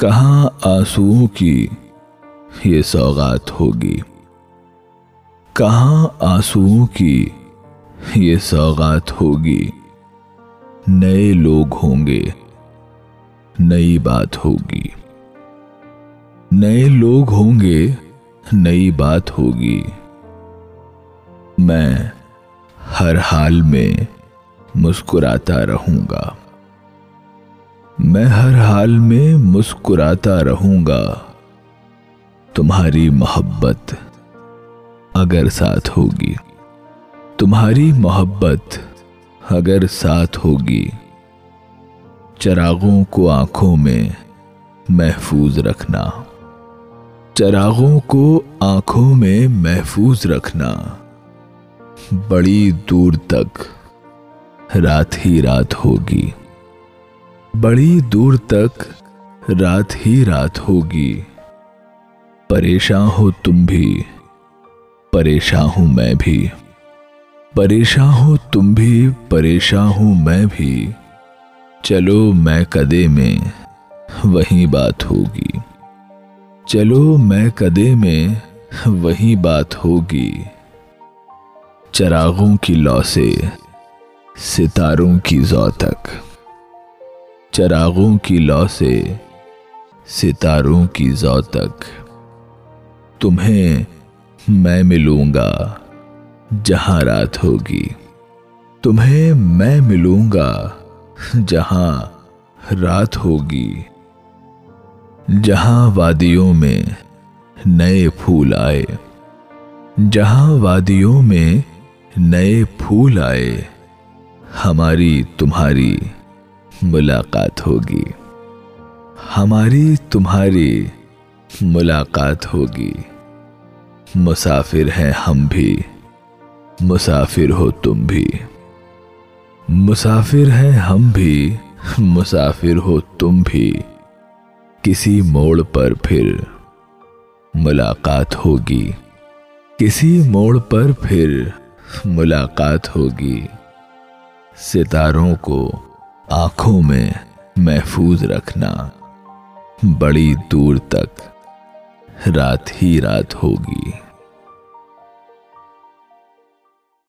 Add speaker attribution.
Speaker 1: کہاں آنسوؤں کی یہ سوغات ہوگی؟ کہاں آنسوؤں کی یہ سوغات ہوگی؟ نئے لوگ ہوں گے، نئی بات ہوگی۔ نئے لوگ ہوں گے، نئی بات ہوگی۔ میں ہر حال میں مسکراتا رہوں گا۔ میں ہر حال میں مسکراتا رہوں گا۔ تمہاری محبت اگر ساتھ ہوگی، تمہاری محبت اگر ساتھ ہوگی، چراغوں کو آنکھوں میں محفوظ رکھنا۔ چراغوں کو آنکھوں میں محفوظ رکھنا۔ بڑی دور تک رات ہی رات ہوگی۔ بڑی دور تک رات ہی رات ہوگی۔ پریشان ہو تم بھی پریشان ہوں میں بھی۔ پریشان ہو تم بھی پریشان ہوں میں بھی۔ چلو میں کدے میں وہی بات ہوگی۔ چلو میں کدے میں وہی بات ہوگی۔ چراغوں کی لو سے ستاروں کی زو تک۔ چراغوں کی لو سے ستاروں کی زو تک۔ تمہیں میں ملوں گا جہاں رات ہوگی۔ تمہیں میں ملوں گا جہاں رات ہوگی۔ جہاں وادیوں میں نئے پھول آئے۔ جہاں وادیوں میں نئے پھول آئے۔ ہماری تمہاری ملاقات ہوگی۔ ہماری تمہاری ملاقات ہوگی۔ مسافر ہیں ہم بھی، مسافر ہو تم بھی۔ مسافر ہیں ہم بھی، مسافر ہو تم بھی۔ کسی موڑ پر پھر ملاقات ہوگی۔ کسی موڑ پر پھر ملاقات ہوگی۔ ستاروں کو آنکھوں میں محفوظ رکھنا۔ بڑی دور تک رات ہی رات ہوگی۔